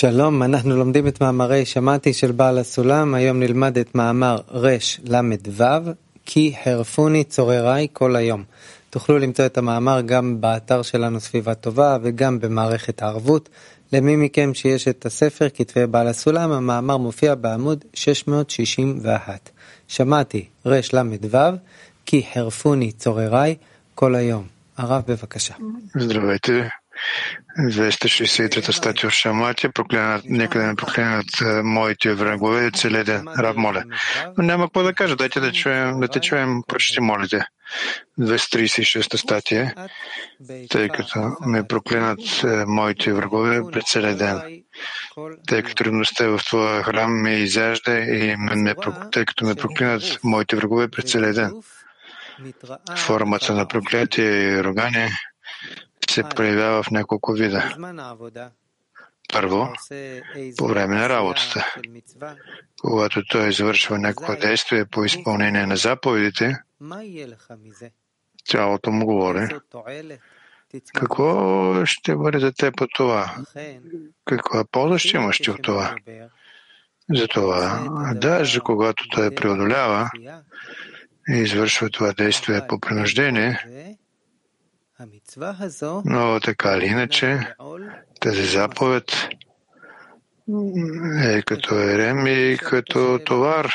שלום, אנחנו לומדים את מאמרי שמעתי של בעל הסולם, היום נלמד את מאמר רל"ו, כי חרפוני צורריי כל היום. תוכלו למצוא את המאמר גם באתר שלנו סביבה טובה וגם במערכת הערבות. למי מכם שיש את הספר כתבי בעל הסולם, המאמר מופיע בעמוד 661. שמעתי רל"ו, כי חרפוני צורריי כל היום. הרב, בבקשה. Здравейте. 263 статия в Шамати, проклянат, нека да ме проклянат моите врагове целият ден. Раб моля. Но няма какво да кажа, дайте да, чуем, да те чуем, прочети молите. 236 статия, тъй като ме проклянат моите врагове пред целият ден. Тъй като ревността в твоя храм ме изяжда и ме, тъй като ме проклянат моите врагове пред целият ден. Формата на проклятие и рогане се проявява в няколко вида. Първо, по време на работата. Когато той извършва някакво действие по изпълнение на заповедите, цялото му говори. Какво ще бъде за теб от това? Каква полза ще имаш ти от това? Затова, даже когато той преодолява и извършва това действие по принуждение, но така или иначе, тази заповед е като ерем и като товар.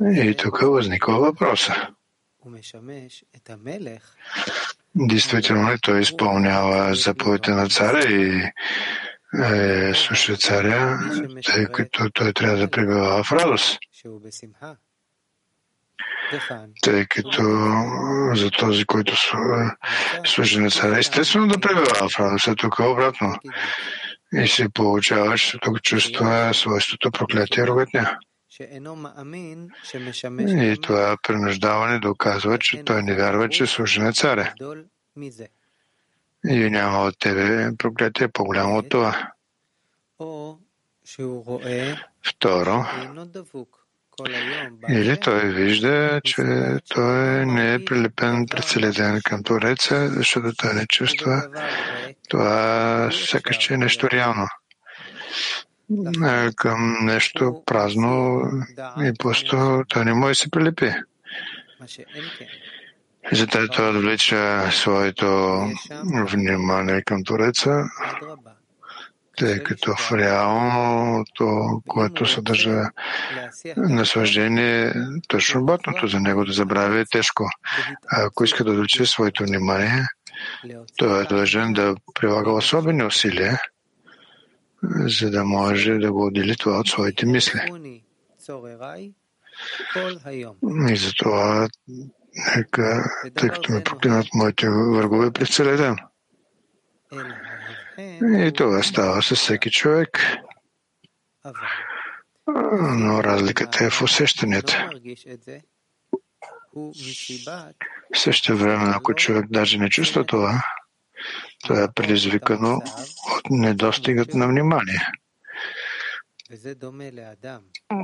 И тук възниква въпроса. Действително ли той изпълнява заповедите на царя и е, слуша царя, тъй като той трябва да пребива в радост? Тъй като за този, който служи на царя, естествено да пребива в радост, а тук е обратно. И се получаваш, тук чувства свойството проклятие рогатня. И това принуждаване доказва, че той не вярва, че служи на царя. И няма от тебе проклятие по-голямо от това. Второ, или той вижда, че той не е прилепен през целия ден към Твореца, защото той не чувства. това сякаш, че е нещо реално. Към нещо празно и просто той не може да се прилепи. Затова той отвлича своето внимание към Твореца, тъй като в реалното, което съдържа наслаждение, точно обратното за него да забравя е тежко. Ако иска да отвлече своето внимание, той е длъжен да прилага особени усилия, за да може да го отдели това от своите мисли. И затова, нека, тъй като ме проклинат моите врагове през целия ден. И това става със всеки човек. Но разликата е в усещанията. В същото време, ако човек даже не чувства това, това е предизвикано от недостигът на внимание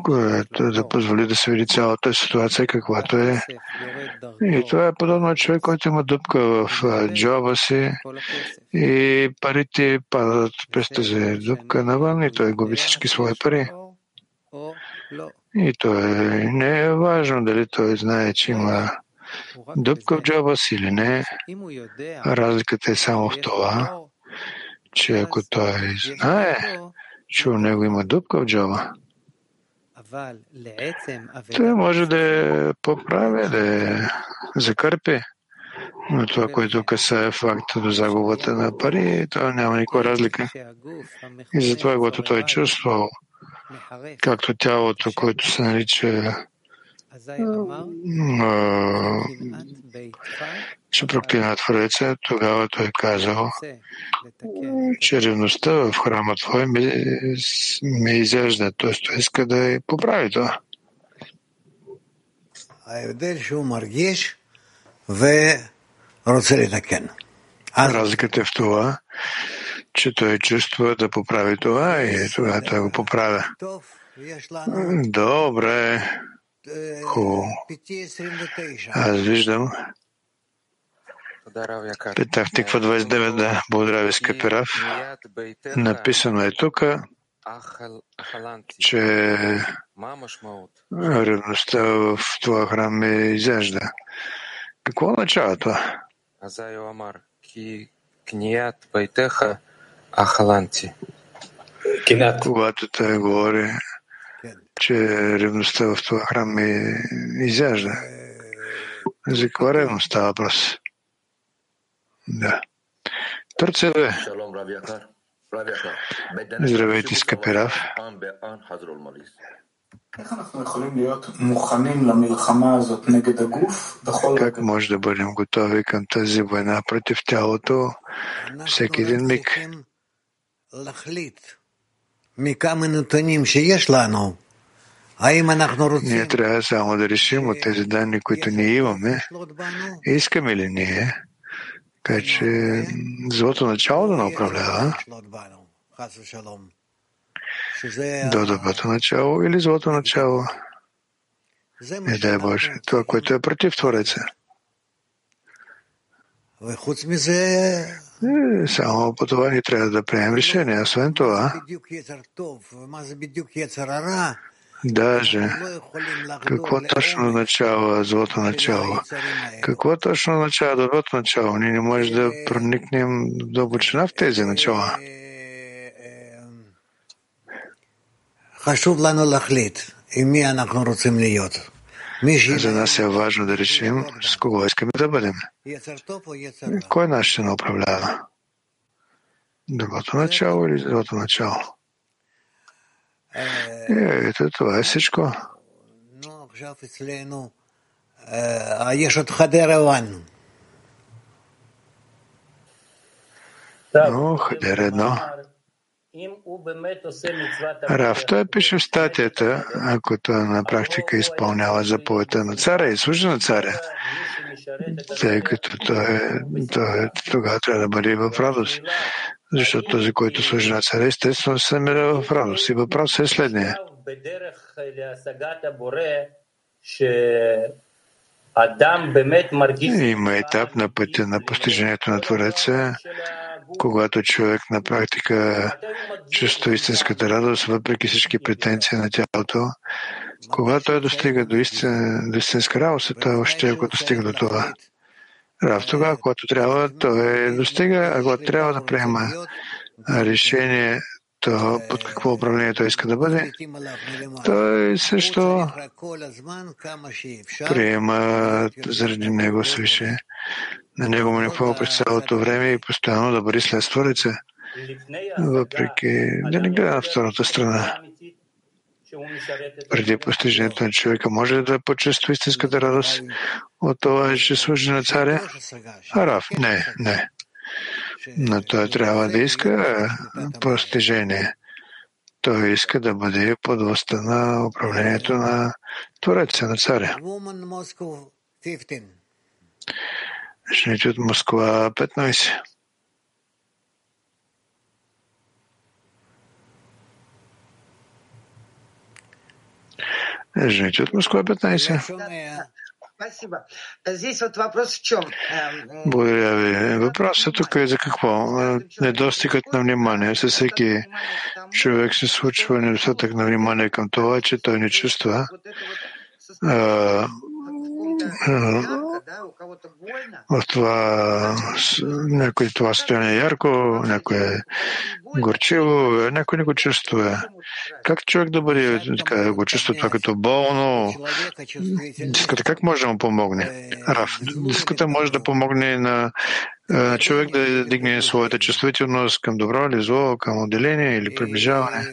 което да позволи да се види цялата ситуация, каквато е. И това е подобно човек, който има дупка в джоба си и парите падат през тази дупка навън и той губи всички свои пари. И той не е важно дали той знае, че има дупка в джоба си или не. Разликата е само в това, че ако той знае, че у него има дупка в джоба, той може да поправи, да закърпи. Но това, което касае факта до загубата на пари, това няма никаква разлика. И затова, когато той е чувствал, както тялото, което се нарича че проклина Твореца, тогава той казал, че ревността в храма Твой ме, ме изяжда, т.е. той иска да я поправи това. Разликата е в това, че той чувства да поправи това и тогава той го поправя. Добре. Хубаво. Аз виждам, Петах Тиква 29, да. Благодаря ви, скъпи Рав. Написано е тук, че ревността в това храм е изяжда. Какво означава това? Когато той говори, че ревността в това храм е изяжда. За каква ревност става въпрос? Да. Турция бе. Здравейте, скъпи Рав. Как може да бъдем готови към тази война против тялото всеки един миг? Ние трябва само да решим от тези данни, които ние имаме, искаме ли ние, така че злото начало да не управлява, до доброто начало или злото начало. Не дай Боже, това, което е против Твореца. Е, само по това ни трябва да приемем решение. Освен това, даже какво точно означава злото начало? Какво точно означава доброто начало? Ние не можем да проникнем до в тези начала. За нас е важно да решим с кого искаме да бъдем. Кой наш ще не управлява? Доброто начало или злото начало? Е, ето това е всичко. Но, Хадера едно. Рав, той пише в статията, ако той на практика изпълнява заповедта на царя и служи на царя, тъй като той, той тогава трябва да бъде в радост. Защото този, който служи на царя, естествено се намира в радост. И въпросът е следния. Има етап на пътя на постижението на Твореца, когато човек на практика чувства истинската радост, въпреки всички претенции на тялото. Когато той достига до, истин, до истинска радост, той още ако достига до това. Рав тогава, когато трябва, той достига, а когато трябва да приема решение то под какво управление той иска да бъде, той също приема заради него свише. На него му не какво през цялото време и постоянно да бъде след Твореца, въпреки да не гледа на втората страна. Преди постижението на човека може да почувства истинската радост от това, че служи на царя? Арав, не, не но той трябва да иска постижение. Той иска да бъде под властта на управлението на Твореца, на царя. Жените от Москва 15. Жените от Москва 15. Благодаря ви. Въпросът тук е за какво? Недостигът на внимание. Със всеки човек се случва недостатък на внимание към това, че той не чувства в това някой това състояние ярко, някой е горчиво, някой не го чувства. Как човек да бъде така, го чувства това като болно? Диската как може да му помогне? Раф, диската може да помогне на човек да дигне своята чувствителност към добро или зло, към отделение или приближаване.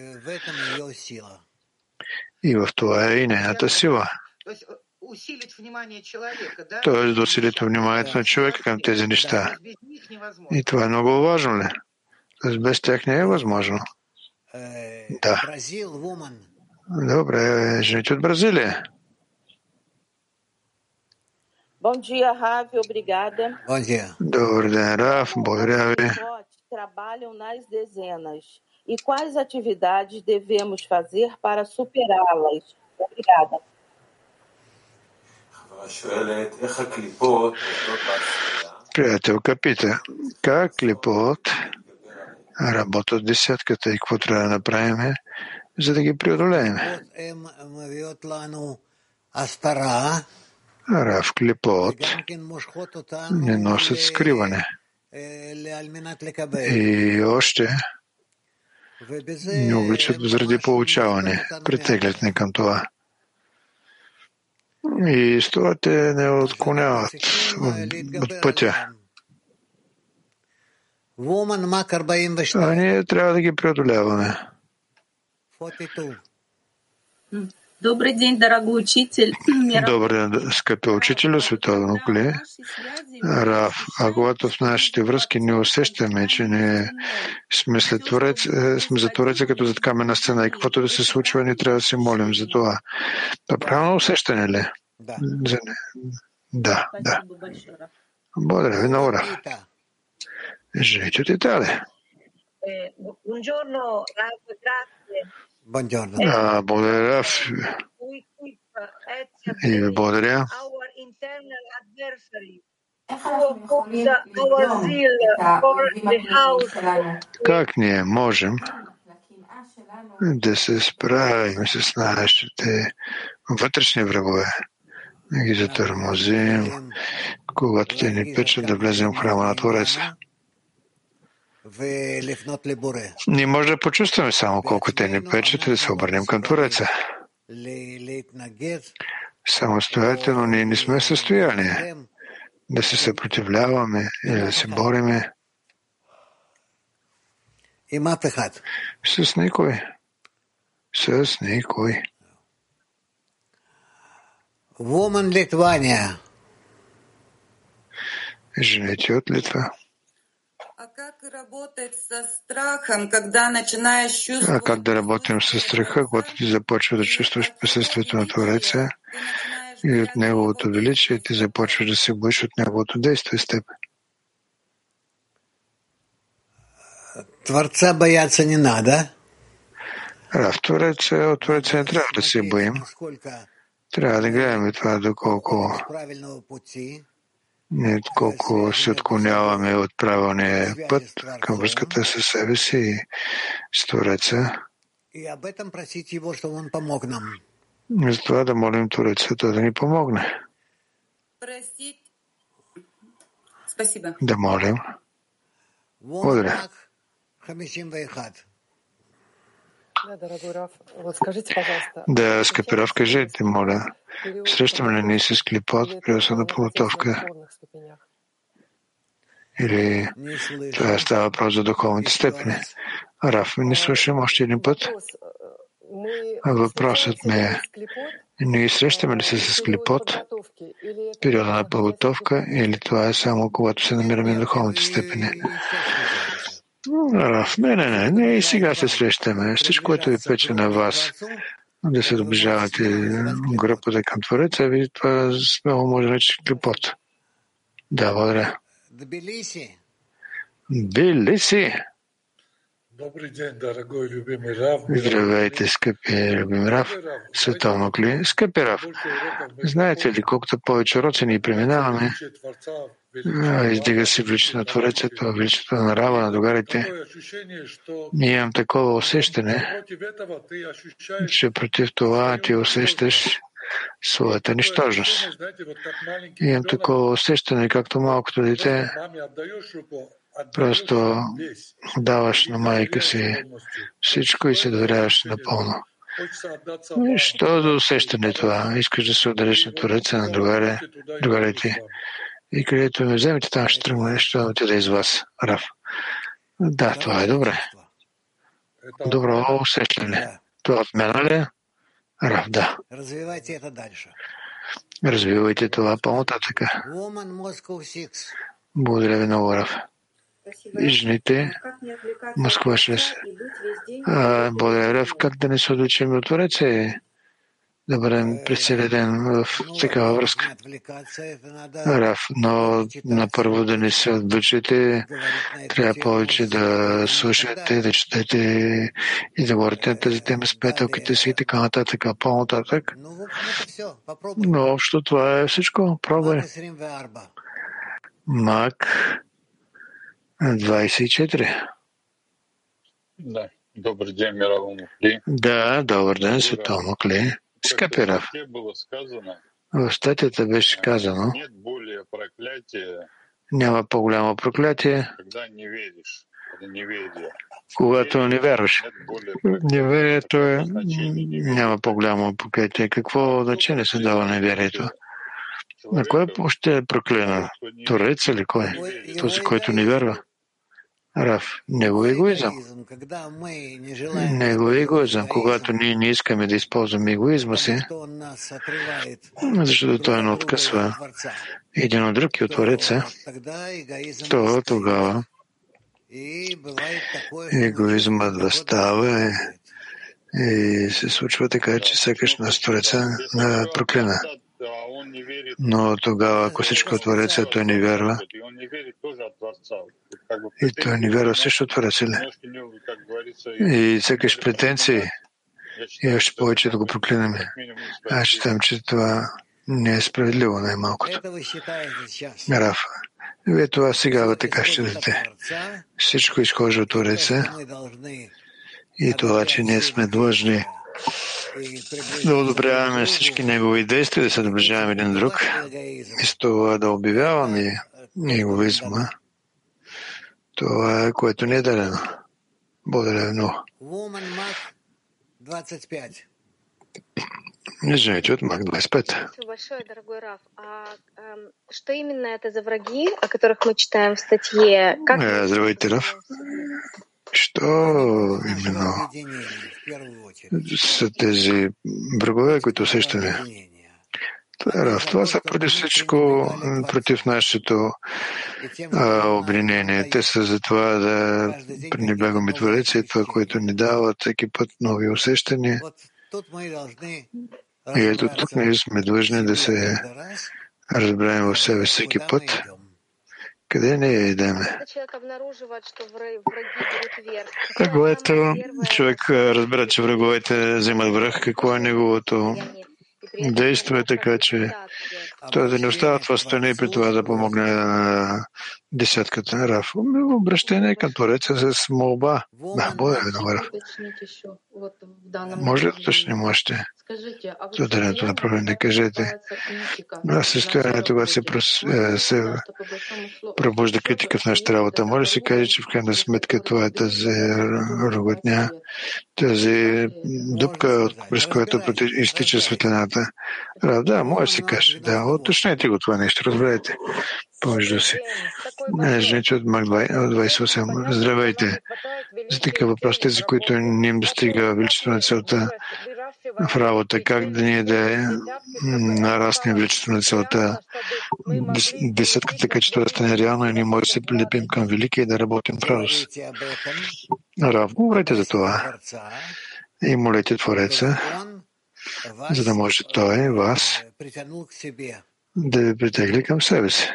И в това е и нейната сила. Тоест да усилите вниманието на човека към тези неща. И това е много важно ли? Тоест без тях не е възможно. Да. Добре, жените от Бразилия. Bom dia, Rav, obrigada. Bom dia. Добър ден, Раф. Благодаря ви. Trabalham nas dezenas. E quais atividades devemos fazer para superá-las? Obrigada. Приятелка пита, как ли под работа десятката и какво трябва да направим, за да ги преодолеем. Рав Клепот не носят скриване. И още ни обличат заради получаване, притеглят ни към това. И с това те не отклоняват от, от пътя. А ние трябва да ги преодоляваме. Добрый день, дорогой учитель. Добър ден, скъпи учителю, световно кле. Раф, а когато в нашите връзки не усещаме, че не сме, след творец, е, сме за Твореца като зад камена сцена и каквото да се случва, не трябва да се молим за това. Това правилно усещане ли? Да. За. Да, да. Благодаря ви много, Раф. Живите от Италия. Buongiorno, Rav, grazie. Благодаря, uh, И ви благодаря. zeal for the house. Как ние можем да се справим с нашите вътрешни врагове? Ги затормозим, когато те ни печат да влезем в храма на Твореца. Ние може да почувстваме само колко те ни пречат и да се обърнем към Твореца. Самостоятелно ние не сме в състояние да се съпротивляваме или да се бориме с никой. С никой. Woman Литвания. Женете от Литва чувствовать... как да работим с страха, когато ти започва да чувстваш присъствието на Твореца и от Неговото величие ти започваш да се боиш от Неговото действие с теб. Творца бояться не надо. А в Твореца, от Твореца не трябва да се боим. Трябва да гледаме това, доколко, не, колко се отклоняваме от правилния път към връзката с себе си и с Твореца. И об этом просить его, чтобы он помог нам. И за това да молим Твореца той да ни помогне. Спасибо. Да молим. Благодаря. Мак 51. Да, скъпи кажете, моля, срещаме ли ние с клипот при основна подготовка духовных ступенях? или това става въпрос за духовните степени? Раф, не слушам още един път. Въпросът ми е, ние срещаме ли се с клипот в периода на подготовка или това е само когато се намираме на духовните степени? Раф, не, не, не, не, и сега се срещаме. Всичко, което ви пече на вас, да се доближавате групата към Твореца, ви това смело може да рече клипот. Да, благодаря. Били си! Добрый день, дорогой любимый Рав. Здравейте, скъпи любим Рав, световно кли. Скъпи Рав, знаете ли, колкото повече уроци ни преминаваме, издига се величието на Творецето, величието на Рава, на догарите, ние имам такова усещане, че против това ти усещаш своята нищожност. Имам такова усещане, както малкото дете, просто даваш на майка си всичко и се доверяваш напълно. И Що за усещане това? Искаш да се удариш на Твореца, на другаре, другарите. И където ме вземете, там ще тръгне нещо да отида из вас. Раф. Да, това е добре. Добро усещане. Това от мен ли? Раф, да. Развивайте это дальше. Развивайте това по-нататък. Woman Moscow 6. Благодаря ви много, Раф. И жените, Москва 6. А, благодаря, Раф. Как да не се отличим от Твореца да бъдем ден в такава връзка? Раф, но на първо да не се эту трябва повече да слушате, да четете и да говорите на тази тема с приятелките си и така нататък, по-нататък. Но общо това е всичко. Пробвай. 24. Мак 24. Да. Добрый день, мировому Мухли. Да, добър ден, Светомо Кли. Сказано, в статията беше казано, нет более проклятия, няма по-голямо проклятие, когато не вярваш. Неверието е, неверия. няма по-голямо проклятие. Какво значение се дава неверието? На кой още е не Торец или кой? Този, който не вярва? Рав, негови егоизъм. Негови егоизъм, когато ние не искаме да използваме егоизма си, защото той не откъсва един от друг и от Твореца, то тогава егоизмът възстава и, и се случва така, че сякаш на Твореца на проклена. а он не верит. Но тогава, ако всичко Твореца, той не вярва, И той не вярва също как говорится, и- сякаш претенции, и още повече да го проклинаме. Аз считам, че това не е справедливо най-малкото. Раф, вие това сега така ще дадете. Всичко изхожда от Твореца и това, че ние сме длъжни. да одобряваме всички негови действия, да се доближаваме един друг. И с това да обявяваме егоизма. Това е което не е дадено. Благодаря ви много. Жените от Мак 25. Спасибо большое, дорогой Раф. А эм, что именно это за враги, о которых мы читаем в статье? Как Э, мы здравейте, Раф. Що именно са тези врагове, които усещаме? Раф, това са преди всичко против нашето обвинение. Те са за това да пренебрегваме Твореца и това, което ни дава всеки път нови усещания. И ето тук ние сме длъжни да се разберем в себе всеки път, къде не идеме. Когато човек разбира, че враговете вземат връх, какво е неговото состояние? И при той да не остава в страни при това да помогне на десятката на Раф. Обращение към Твореца с молба. Да, Раф. вот в данном Може ли да уточним още? Ударението направление, когда кажете. На състоянието, когато се, прос, работе, е, се пробужда критика в нашата работа. Може да се каже, че в крайна сметка това е тази роготня, тази дупка, през която изтича светлината. Раф, да, може да се каже. Да, уточнете го това нещо, разберете помежду си. Жените от Мак 28. Здравейте. За такива въпрос, тези, които не им достига величието на целта в работа, как да ние да е, м, нараснем величието на целта, дес- десетката, така че това да стане реално и ние може да се прилепим към велики и да работим в радост. Рав, говорете за това и молете Твореца, за да може Той, вас, да ви притегли към себе си.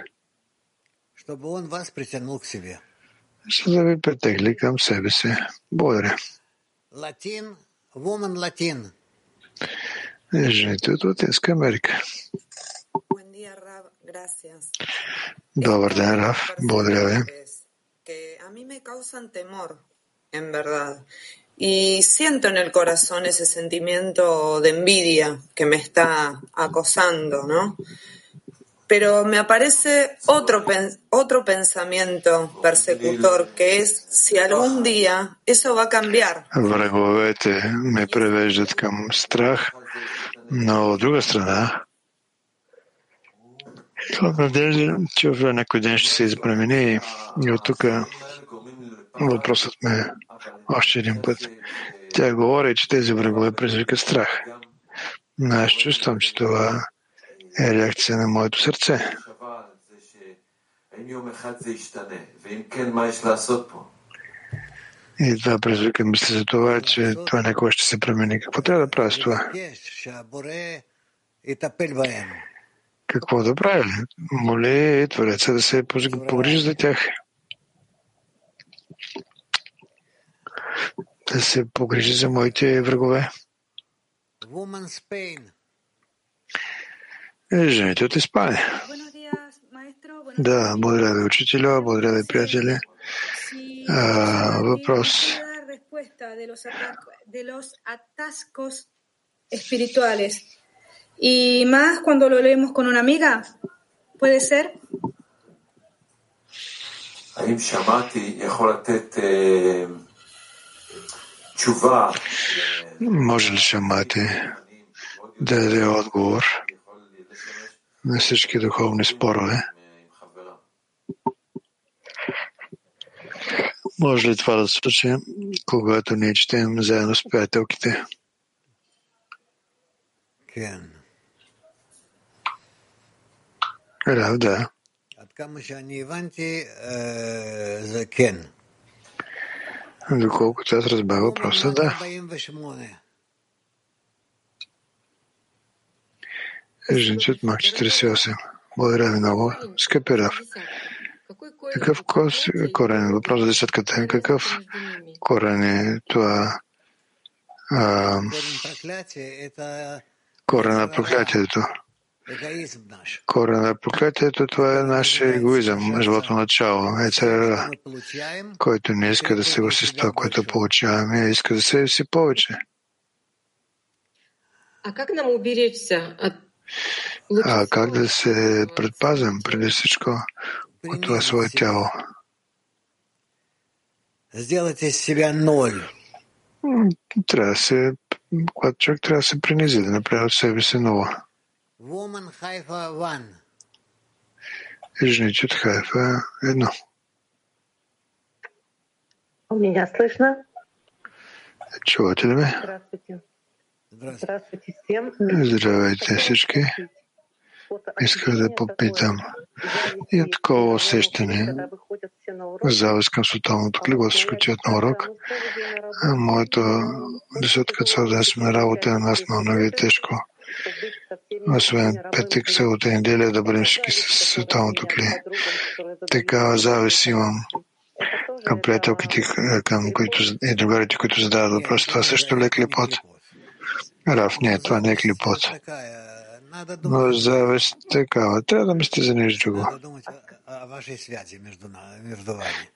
За да ви притегли към себе си. Благодаря. Латин, woman латин. Жените от Латинска Америка. Добър ден, Раф. Благодаря ви. Que a mí me causan temor, en verdad. Y siento en el corazón ese sentimiento de envidia que me está acosando, ¿no? Pero me aparece otro, pen- otro pensamiento persecutor, que es si algún día eso va a cambiar. Враговете ме превеждат към страх, но от друга страна, в надежда, че в някой ден ще се изпремени и от тук въпросът ме Още един път. Тя говори, че тези врагове предизвикат страх. Но аз чувствам, че това е реакция на моето сърце. И това предизвика мисля за това, че това някой ще се промени. Какво трябва да правя с това? Какво да правя? Моля Твореца да се погрижи за тях. Да се погрижи за моите врагове. Woman Spain. Жените от Испания. Buenos días, maestro. Да, благодаря ви, учителя, благодаря ви, приятели. А, въпрос. de los atascos espirituales. Y más cuando lo leemos con una amiga, ¿puede ser? האם שמעתי יכול לתת אה, תשובה Може ли Шамати да даде отговор на всички духовни спорове? Може ли това да се случи, когато ние четем заедно с приятелките? Рав, да. Доколкото аз разбрах въпроса, да. Жените от Мак 48. Благодаря ви много. Скъпи Рав. Какъв корен е? Въпрос за десетката. Какъв корен е това? А, корен на проклятието. Корен на проклятието, това е нашия егоизъм, живото начало. Е царя, който не иска да се гласи с това, което получаваме, иска да се си повече. А как нам уберечься от А как да се предпазим преди всичко от това свое тяло? Сделайте себя ноль. Трябва да се, когато човек трябва да се принизи, да направи от себе си ново. Woman Haifa One. Жените от Хайфа едно. Меня слышно? Чувате ли ме? Здравствуйте. Здравствуйте всем. Здравейте всички. Исках да попитам. И такова усещане, завист към световното клиго, всичко ти на урок. Моето десетка цел да сме работа на нас на много е тежко. Освен петък, събота и неделя да бъдем всички с световното кли. Такава завист имам към приятелките, към които, и другарите, които задават въпрос. Това също ли пот? Раф, не, това не е клипот. Но завист такава. Трябва да мислите за нещо друго.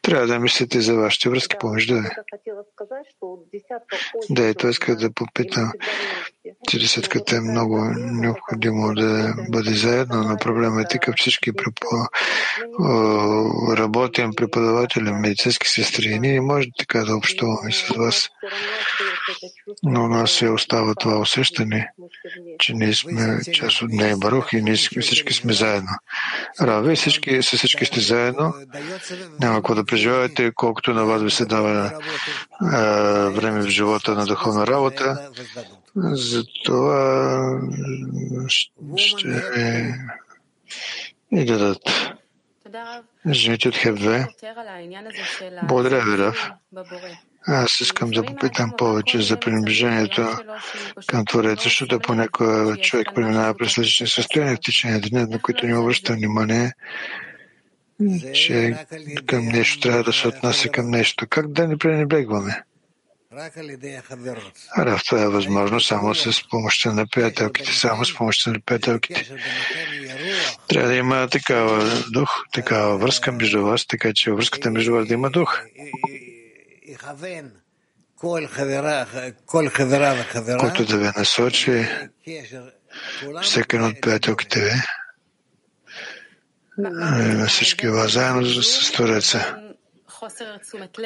Трябва да мислите за вашите връзки помежду ви. Да, и това исках да попитам, че десетката е много необходимо да бъде заедно, но проблема е такъв, всички препо... работим преподаватели, медицински сестри. И ние не може така да общуваме с вас. Но у нас се остава това усещане, че ние сме част от нея Барух и ние всички сме заедно. Рави, всички, всички сте заедно. Няма какво да преживявате, колкото на вас ви се дава а, време в живота на духовна работа. Затова ще и дадат. Жените от Хебве. Благодаря ви, Рав. Аз искам да попитам повече за принаближението към Твореца, защото понякога човек преминава през различни състояния в течение деня, на които не обръща внимание, че към нещо трябва да се отнася към нещо. Как да не пренебрегваме? Рав, това е възможно само с помощта на приятелките, само с помощта на приятелките. Трябва да има такава дух, такава връзка между вас, така че връзката между вас да има дух. Който да ви насочи всеки от приятелките ви, на всички вас заедно с Твореца.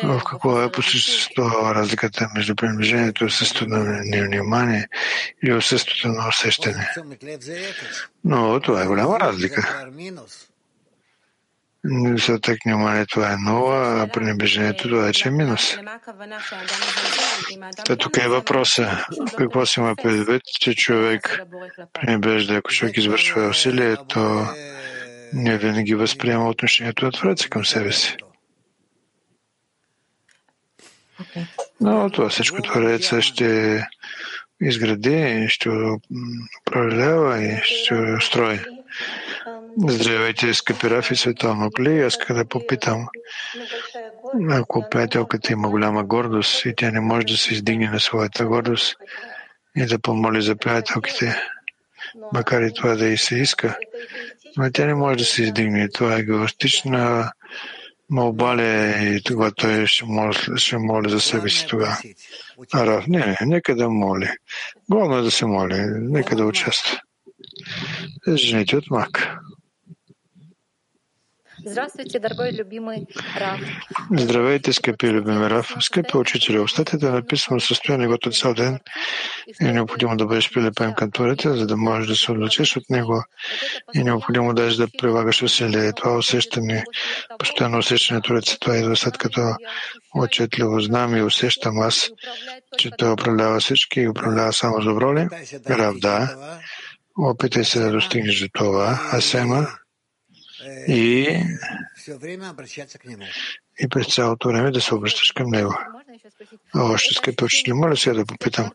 В какво е по същество разликата между приближението и отсъствието на внимание и отсъствието на усещане? Но това е голяма разлика. Висотък внимание това е нова, а пренебрежението това вече е минус. Та тук е въпроса. Какво си има предвид, че човек пренебрежда, ако човек извършва усилие, то не винаги възприема отношението на Твореца към себе си. Но това всичко Твореца ще изгради, ще управлява и ще строи. Здравейте, скъпи Раф и Световно Кли. Аз да попитам, ако приятелката има голяма гордост и тя не може да се издигне на своята гордост и да помоли за приятелките, макар и това да и се иска, Но тя не може да се издигне. Това е егоистична молба ли е и тогава той ще моли, ще моли за себе си тогава. Арав, не, не, нека да моли. Главно е да се моли, нека да участва. Жените от мак. Здравствуйте, дорогой любимый Раф. Здравейте, скъпи любими Раф. Скъпи учители, остатите е написано състояние, което цял ден е необходимо да бъдеш прилепен към Творите, за да можеш да се отлучиш от него. И е необходимо да да прилагаш усилие. Това усещане, постоянно усещане Твореца, това идва след като отчетливо знам и усещам аз, че той управлява всички и управлява само добро ли? Рав, да. Опитай се да достигнеш до това. Асема, и, и през цялото време да се обръщаш към него. А още, скъпи учители, моля сега да попитам,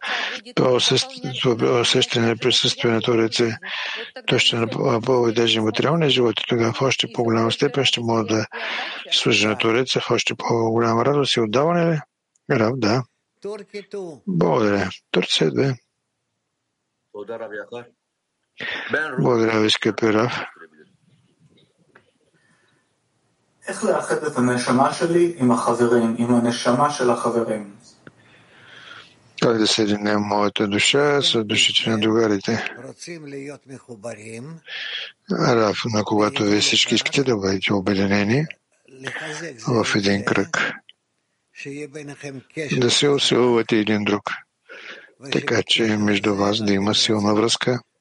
това усещане на присъствие на Тореце, то ще даже материалния живот и тогава в още по-голяма степен ще мога да служа на Тореца в още по-голяма радост и отдаване ли? Рав, да. Благодаря. Турция 2. Благодаря ви, скъпи Рав. איך לאחד את הנשמה שלי עם החברים, עם הנשמה של החברים. Как да съединем моята душа с душите на другарите? Раф, на когато вие всички искате да бъдете обединени в един кръг, да се усилвате един друг, така че между вас да има силна връзка –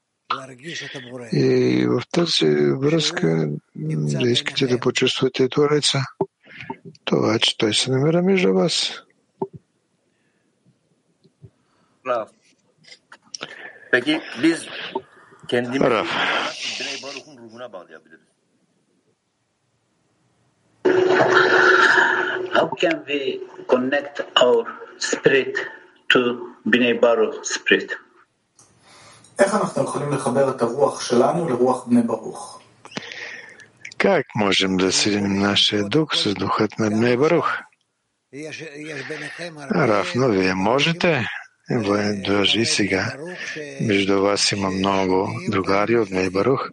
и в тази връзка да искате да почувствате Твореца, това, че Той се намира между вас. Peki biz kendimizi Raf. Birey Baruch'un ruhuna bağlayabiliriz. How can we connect our spirit to Bnei Baruch spirit? Как можем да съединим нашия дух с духът на Бней Барух? Равно вие можете. Вие дължи сега. Между вас има много другари от Барух,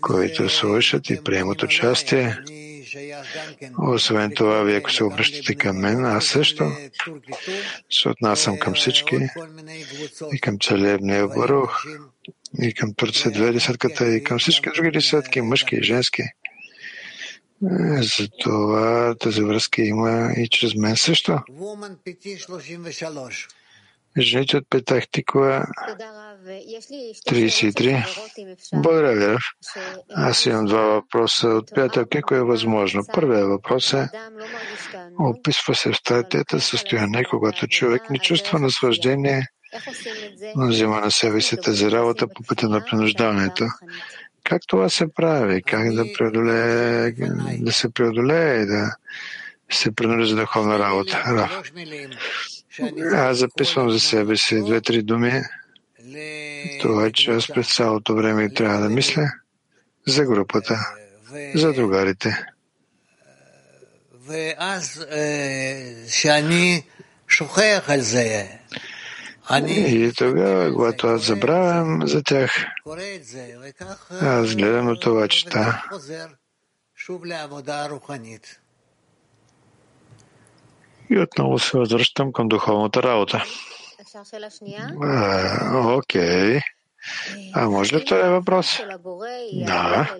които слушат и приемат участие. Освен това, вие ако се обръщате към мен, аз също се отнасям към всички и към целия Бней Барух и към Турция две десетката и към всички други десетки, мъжки и женски. Затова тази връзка има и чрез мен също. Жените от Петах Тикова 33. Благодаря ви. Аз имам два въпроса от приятелки, кое е възможно. Първият въпрос е описва се в стратията състояние, когато човек не чувства наслаждение, но взима на себе си тази работа по пътя на принуждаването. Как това се прави? Как да, преодолее, да се преодолее и да се принуди за духовна работа? Раф. Аз записвам за себе си две-три думи. Това, че аз през цялото време трябва да мисля за групата, за другарите. И тогава, когато аз забравям за тях, аз гледам на това чета. И отново се възвръщам към духовната работа. А, окей. А може ли втория въпрос? Да.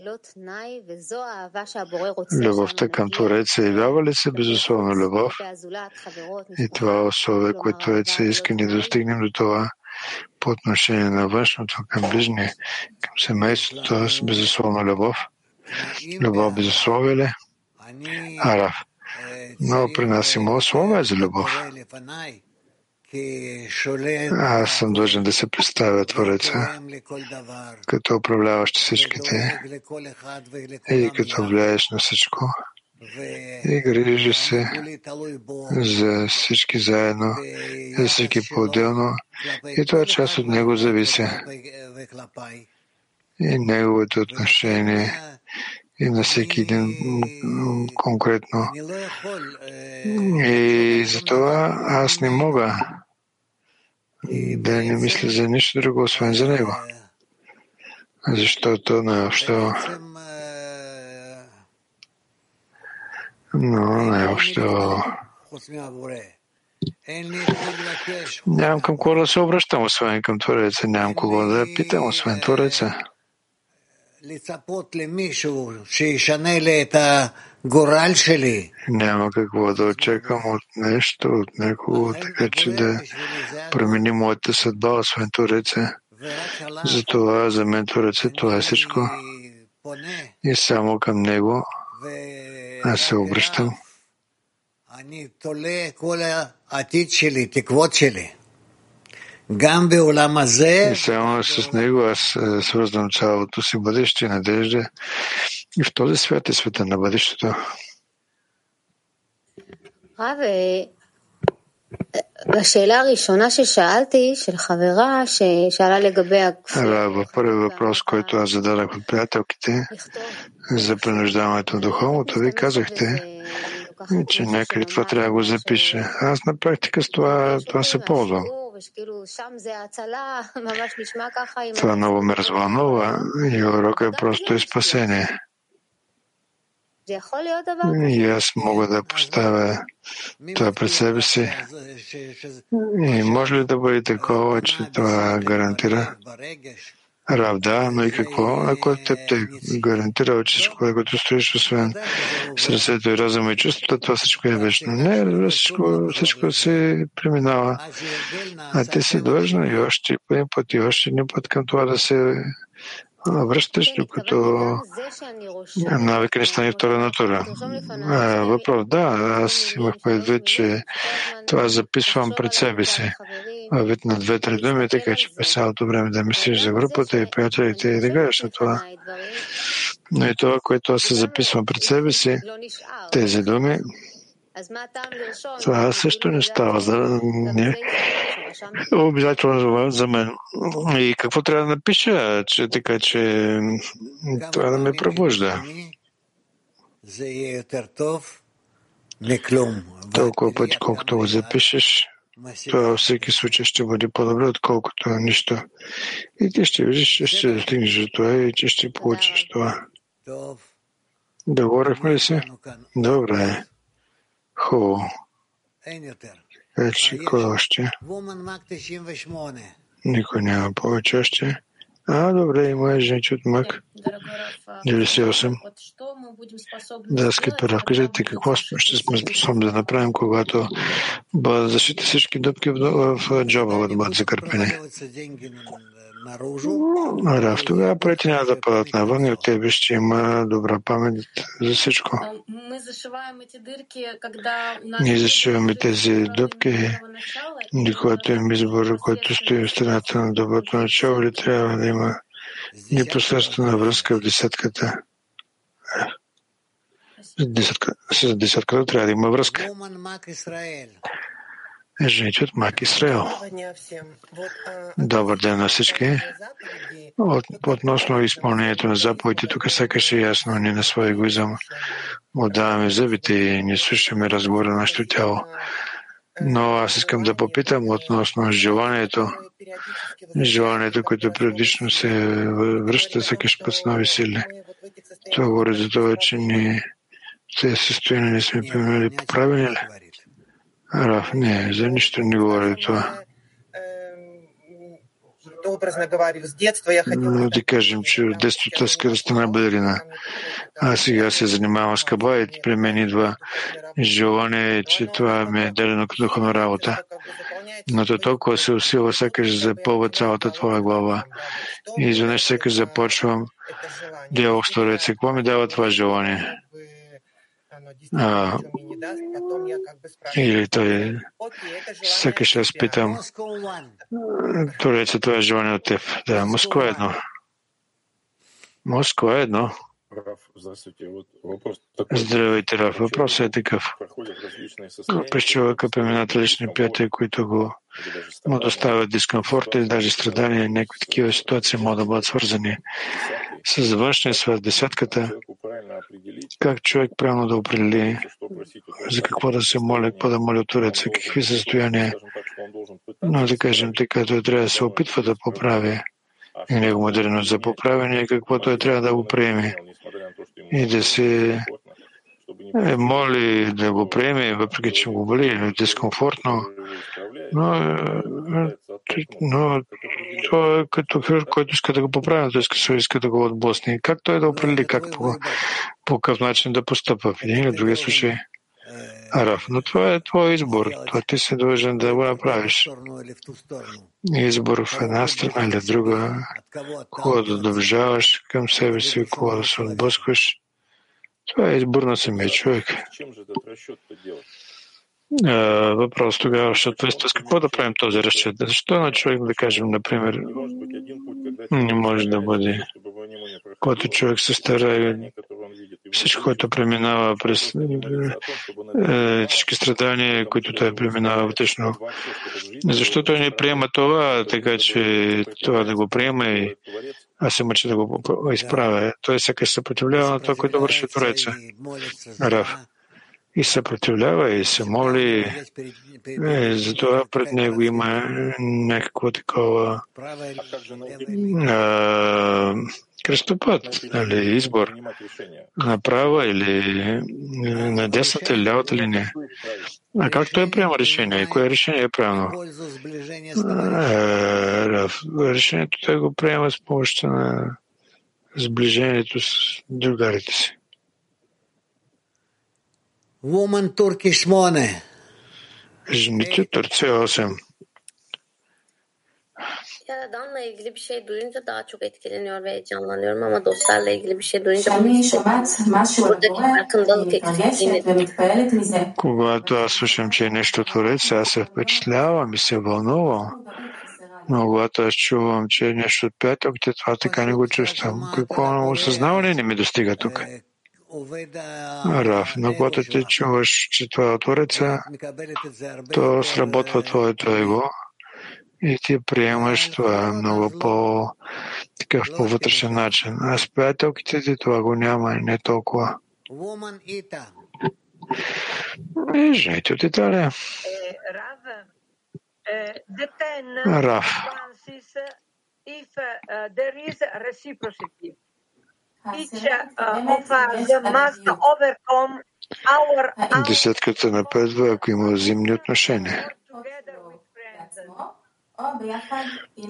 Любовта към Твореца явява ли се безусловно любов? И това условие, което Твореца иска ни да достигнем до това по отношение на външното към ближния, към семейството с безусловна любов. Любов безусловие ли? Араф. Но при нас има условия за любов. Аз съм длъжен да се представя Твореца като управляващ всичките и като влияеш на всичко и грижи се за всички заедно, за всички по-отделно и това част от него зависи. И неговото отношение и на всеки един конкретно. И затова аз не мога да не мисля за нищо друго, освен за него. защото най-общо но най-общо нямам към кого да се обръщам, освен към Твореца. Нямам кого да питам, освен Твореца. Няма какво да очаквам от нещо, от някого, така че да промени моята съдба, освен Твореца. Затова за мен Твореца това е всичко. И само към него аз се обръщам. И само с него аз свързвам цялото си бъдеще и надежда и в този свят е света на бъдещето. בשאלה הראשונה ששאלתי, של חברה ששאלה לגבי Във първи въпрос, който аз зададах от приятелките за принуждаването на духовното, ви казахте, че някъде това трябва да го запише. Аз на практика с това, това се ползвам. Това много ме развълнува и урока е просто и спасение. И аз мога да поставя това пред себе си. И може ли да бъде такова, че това гарантира? Рав, да, но и какво? Ако теб те гарантира, че всичко, което стоиш, освен сърцето и разума и чувството, това всичко е вечно. Не, всичко, всичко се преминава. А ти си длъжна и още един път и още един път към това да се връщаш, докато навика не стане втора натура. Въпрос, да, аз имах предвид, че това записвам пред себе си. Вид на две-три думи, така че през цялото време да мислиш за групата и приятелите и да гледаш на това. Но и това, което аз се записвам пред себе си, тези думи, това също не става за не, обязателно за мен. И какво трябва да напиша, че така, че това да ме пробужда. Толкова пъти, колкото го запишеш, това във всеки случай ще бъде по-добре, отколкото нищо. И ти ще видиш, че ще достигнеш до това и че ще получиш това. Договорихме ли се? Добре. Хубаво. Вече кой още? Никой няма повече още. А, добре, има женчи от МАК. 98. Да, скипер, разкажете какво ще сме способни да направим, когато бъдат защити всички дупки в, в джоба, да бъдат закърпени. Рав, тогава парите няма да падат навън и от тебе ще има добра памет за всичко. Ние зашиваме тези дупки, когато им избор, който стои в страната на доброто начало, или трябва да има непосредствена връзка в десетката. С десетката трябва да има връзка. Жените от Мак Исраел. Добър ден на всички. От, относно изпълнението на заповедите, тук е ясно, ние на своя егоизъм отдаваме зъбите и не слушаме разговора на нашето тяло. Но аз искам да попитам относно желанието, желанието, което периодично се връща сякаш път с нови сили. Това говори за това, че ни тези състояния не сме преминали поправени ли? Раф, не, за нищо не говори това. Но да кажем, че в детството да стана балерина. А сега се занимавам с каба и при мен идва желание, че това ми е дадено като духовна работа. Но то толкова се усилва, сякаш запълва цялата твоя глава. И изведнъж сякаш започвам диалог с Твореца. Какво ми дава това желание? А, или той сякаш аз питам, Твореца, това е желание от теб. Да, Москва е едно. Москва е едно. Здравейте, Раф. Въпросът е такъв. През човека преминат лични приятели, които го му доставят дискомфорт и даже страдания, някакви такива ситуации могат да бъдат свързани с външния свят, десятката, как човек правилно да определи за какво да се моли, какво да моли от Тореца, какви състояния. Но да кажем така, той трябва да се опитва да поправи. и него мъдреност за поправяне, какво той трябва да го приеме. и да се е, моли да го приеме, въпреки че го боли, е дискомфортно, но, е, но той е като хирург, който иска да го поправи, той иска, иска да го отблъсне. Как той да определи как по, по какъв начин да постъпва в един или другия случай? Араф, но това е твой избор. Това ти си длъжен да го направиш. Избор в една страна или в друга, кого да доближаваш към себе си, кого да се отблъскваш. Това е избор на самия човек. Въпрос тогава в съответствие с какво да правим този разчет? Защо на човек, да кажем, например, не може да бъде, който човек се старае, всичко, което преминава през е, всички страдания, които той преминава вътрешно. Защо той не приема това, така че това да го приема и аз се мъча да го изправя. Той сякаш съпротивлява на това, което върши Твореца. Раф и съпротивлява и се моли. Е, затова пред него има някакво такова а, кръстопът, нали, избор на права или на десната или лявата линия. А как той приема решение? И кое решение е правилно? решението той го приема с помощта на сближението с другарите си. Woman Turkey 8. Жените Турция 8. Yaradan'la ilgili bir şey duyunca daha çok etkileniyor ve heyecanlanıyorum ama dostlarla ilgili bir şey duyunca buradaki farkındalık eksikliğini Когато аз слушам, че е нещо Творец, аз се впечатлявам и се вълнувам. Но когато аз чувам, че е нещо от пятъките, това така не го чувствам. Какво осъзнаване не ми достига тук? Раф, но когато чуваш, че това е от Твореца, то сработва твоето его и ти приемаш това много по такъв по вътрешен начин. А с приятелките ти това го няма и не толкова. И жените от Италия. Раф. Десетката напредва, ако има взаимни отношения.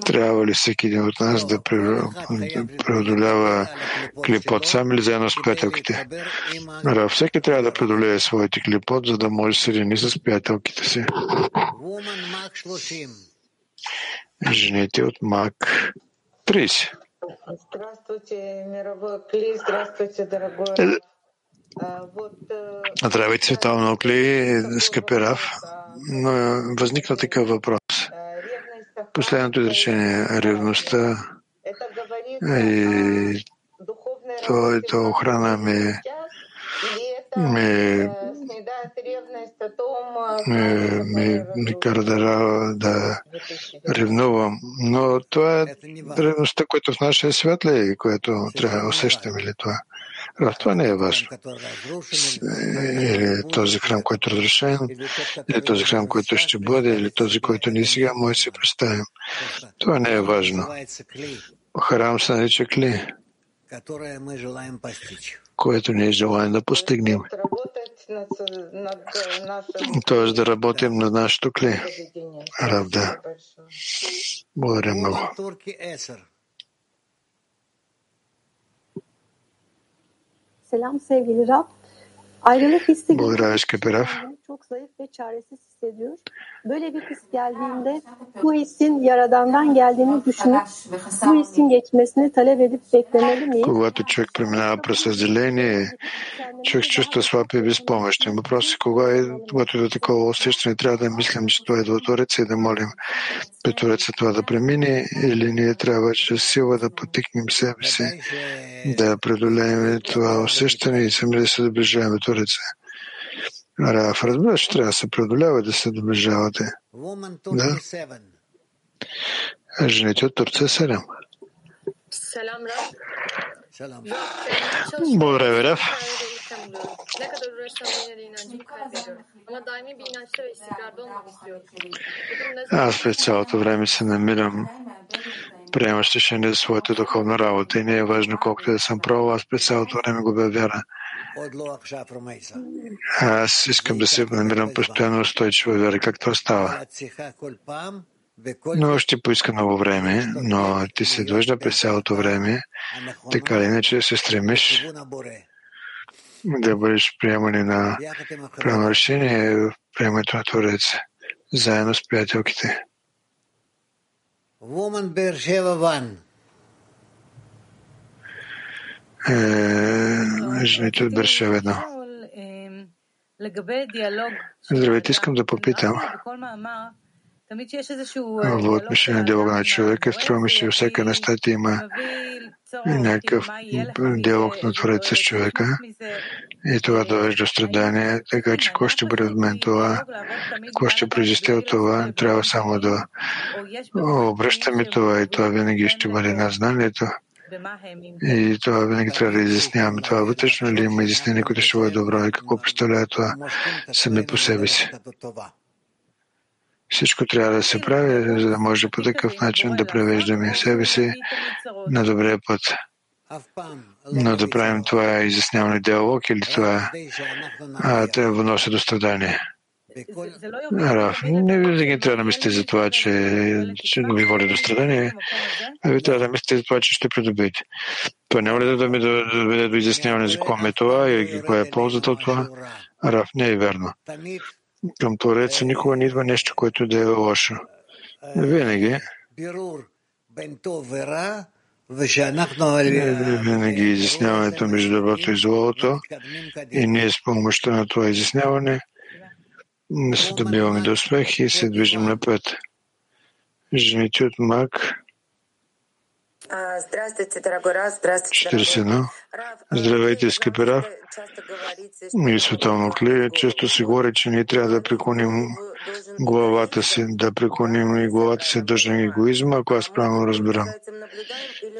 Трябва ли всеки един от нас да преодолява клипот сам или заедно с приятелките? Ра, всеки трябва да преодолее своите клипот, за да може да се рени с приятелките си. Жените от Мак 30. Здравствуйте, мировой Кли, здравствуйте, дорогой Здравейте, световно Кли, скъпи Раф. Но възникна такъв въпрос. Последното изречение ревността и твоята охрана ми, ми, ми, ми, ми кара да, да ревнувам. Но това е ревността, която в нашия свят ли е, което трябва да усещаме ли това? А това не е важно. Или този храм, който е разрешен, или този храм, който ще бъде, или този, който ние сега може да си представим. Това не е важно. Храм се нарича кли, което ние желаем да постигнем. Тоест да работим на нашото кли. Раб, да. Благодаря много. Selam sevgili Rab. Ayrılık Благодаря. Çok zayıf ve çaresiz hissediyor. Böyle bir his geldiğinde bu hissin Yaradan'dan geldiğini düşünüp bu hissin geçmesini talep edip beklemeli miyim? Когато човек преминава през разделение, човек чувства слаб и безпомощен. Въпросът е кога е, когато е такова усещане, трябва да мислим, че това е до Твореца и да молим при Твореца това да премине или ние трябва чрез сила да потикнем себе си, да преодолеем това усещане и сами да се доближаваме Твореца. Раф, разбира че трябва да се преодолява да се доближавате. Да. Жените от Турция 7. Selam Rab. Благодаря ви, Раф. Ne kadar uğraşsam yine de inancımı kaybediyorum. Ama daimi bir inançta ve istikrarda olmak istiyorum. Аз през цялото време се намирам приемаш решение за своята духовна работа и не е важно колкото да съм прав, аз през цялото време губя вяра. Аз искам да се намирам постоянно устойчива вяра. Как това става? Но ще поиска много време, но ти се длъжда през цялото време, така или иначе се стремиш да бъдеш приемане на правилно решение в приемането на Творец, заедно с приятелките. Woman Beersheba One. Е, жените от Бершева едно. Здравейте, искам да попитам. В отношение на диалога на човека, струва ми, че във всяка една статия има някакъв диалог на Твореца с човека и това довежда до страдания, така че какво ще бъде от мен това, какво ще произвести от това, трябва само да обръщаме това и това винаги ще бъде на знанието. И това винаги трябва да изясняваме това вътрешно ли има изяснение, което ще бъде добро и какво представлява това сами по себе си. Всичко трябва да се прави, за да може по такъв начин да превеждаме себе си на добрия път. Но да правим това изясняване диалог или това а, да вноси до страдание. Раф, не винаги трябва да мислите за това, че, че ви води до страдание, а ви трябва да мислите за това, че ще придобиете. Това няма ли да ми доведе до изясняване за какво е това и каква е ползата от това? Раф, не е верно към Твореца никога не идва нещо, което да е лошо. Винаги. Винаги изясняването между доброто и злото. И ние с помощта на това изясняване се добиваме до успех и се движим напред. Жените от Мак Здравствуйте, дорогой Рав. Здравствуйте, 41. Здравейте, скъпи Рав. И световно кли. Често се говори, че ние трябва да преклоним главата си, да преклоним и главата си дължен егоизма, ако аз правилно разбирам.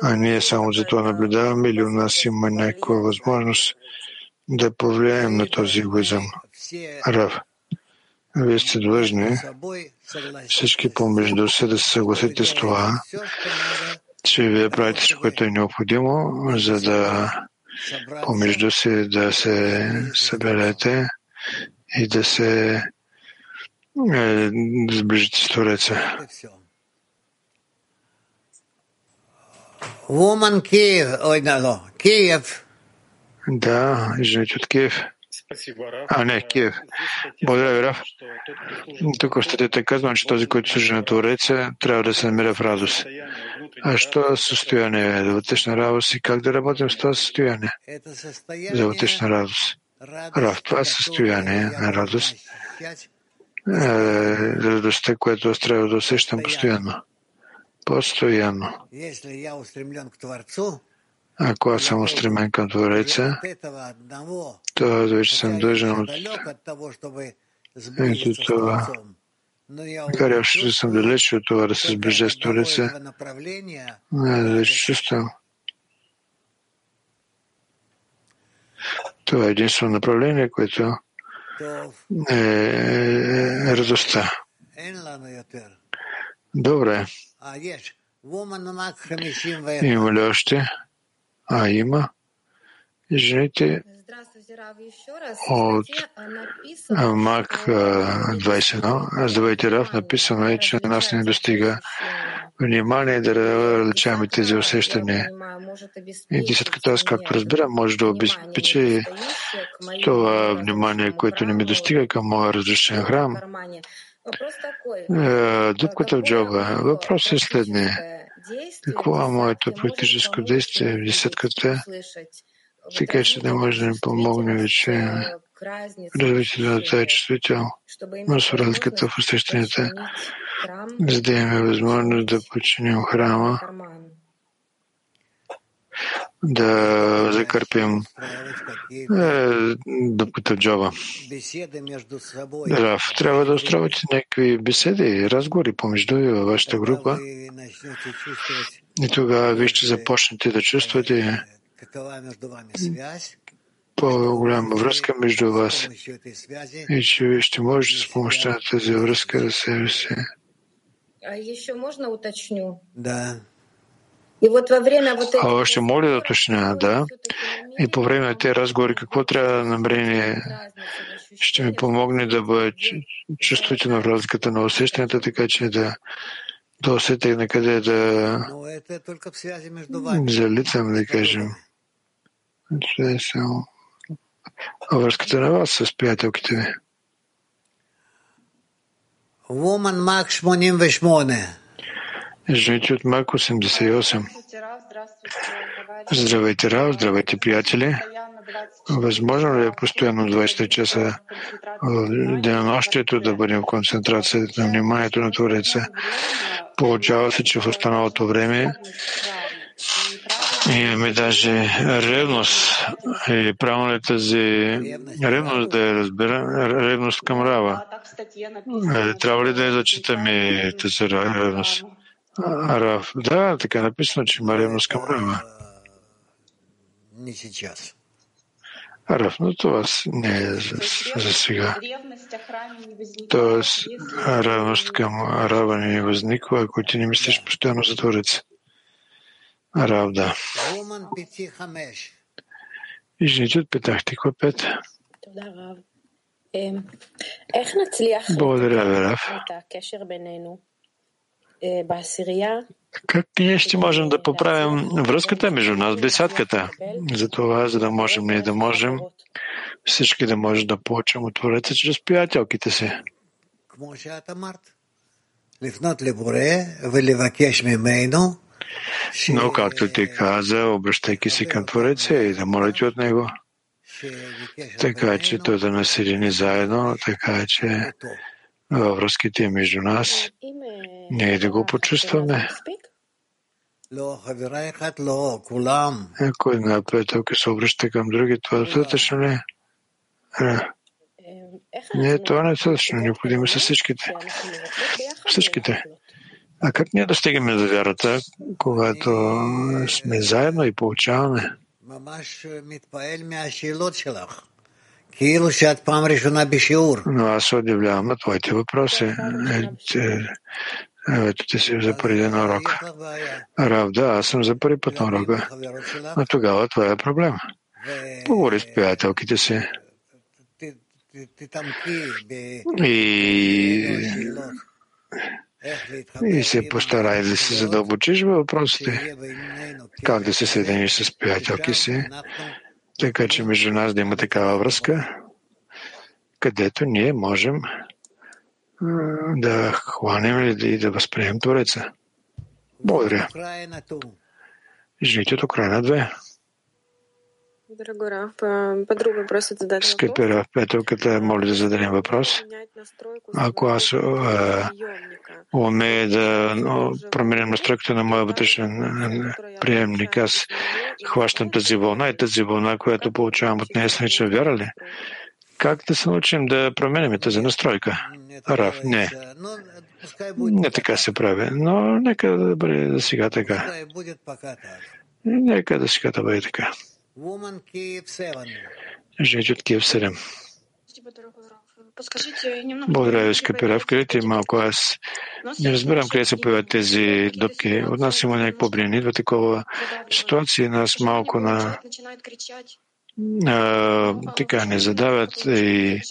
А ние само за това наблюдаваме или у нас има някаква възможност да повлияем на този егоизъм. Рав. Вие сте длъжни всички помежду се да се съгласите с това, че вие правите всичко, което е необходимо, за да помежду си да се съберете и да се е, сближите с Твореца. Woman Kiev, ой, да, Киев. Да, жените от Киев. А, не, Киев. Благодаря ви, Раф. Тук статията казвам, че този, който служи на Твореца, трябва да се намира в радост. А що е състояние за вътрешна радост и как да работим с това състояние за вътрешна радост? Раф, това състояние на радост е радостта, което аз трябва да усещам постоянно. Постоянно. Ако аз съм устремен към Твореца, то вече съм дължен от ето това. Макар я ще съм далеч от това да се сближа с Твореца, вече чувствам. Това е единствено направление, което е радостта. Добре. Има ли още? А, има. Жените от Мак 21. Здравейте, Раф. Написано е, че на нас не достига внимание да различаваме тези усещания. И десетката аз, както разбирам, може да обезпечи това внимание, което не ми достига към моя разрешен храм. Дупката в джоба. Въпросът е следния. Какво е моето практическо действие? В десетката, така че да може да ми помогне вече развитието на тази чувствителност, разликата в усещанията, за да имаме възможност да починим храма, да закърпим е, дупката в джоба. Раф, трябва да устроите някакви беседи, разговори помежду ви във вашата група и тогава вие ще започнете да чувствате по-голяма връзка между вас и че вие ще можете с помощта на тази връзка да се А еще можно уточню? Да. А още моля да уточня, да. И по време на тези разговори, какво трябва да намерение ще ми помогне да бъда чу- чувствително в разликата на усещанията, така че да, да усетя да в связи между вами. залитам, да кажем. Това е само връзката на вас с приятелките ви. Woman Mark 88. Жените от Мак 88. Здравейте, Рав, здравейте, приятели. Възможно ли е постоянно 24 часа в денонощието да бъдем в концентрацията на вниманието на Твореца? Получава се, че в останалото време имаме даже ревност. И правилно е тази ревност да я разбира, ревност към Рава. Е, Трябва ли да я зачитаме тази ревност? Рав. Да, така написано, че има ревност към Рава. Рав, но това не е за, за сега. Тоест, ревност към Рава не възниква, ако ти не мислиш постоянно за Твореца. Рав, да. И жените от Петах Тиква Благодаря, Рав. Е, как ние ще можем да поправим връзката между нас, десятката, за това, за да можем ние да можем всички да можем да получим от Твореца чрез приятелките си? Но, както ти каза, обръщайки се към Твореца и да молите от Него, така че той да нас заедно, така че във връзките между нас, ние да го почувстваме. Ако една приятелка се обръща към други, това е достатъчно ли? Е. Не, това не е достатъчно. Необходимо са всичките. Всичките. А как ние достигаме до вярата, когато сме заедно и получаваме? Но аз удивлявам на твоите въпроси. Е, е, е, ето ти си за първи на урока. Равда, аз съм за първи път на урока. Но тогава това е проблем. Поговори с приятелките си. И и се постарай да се задълбочиш във въпросите, как да се съединиш с приятелки си, така че между нас да има такава връзка, където ние можем да хванем и да възприемем Твореца. Благодаря. Жените от Украина 2. Дорогой Раф, по- подруга просит задать вопрос. Скъпи Раф, приятелката моля да зададем въпрос. Ако аз е, умея да но, променям настройката на моя вътрешен е, приемник, аз хващам тази вълна и тази вълна, която получавам от нея, се нарича вяра ли? Как да се научим да променяме тази настройка? Раф, не. Не така се прави, но нека да бъде за сега така. Нека да сега да бъде така. Woman Kiev 7. Жените от Киев 7. Благодаря ви, скъпи Рав. Кажете малко, аз не разбирам къде се появят тези дупки. От нас има някакво влияние. Идва такова ситуация, нас малко на а, така не задават и,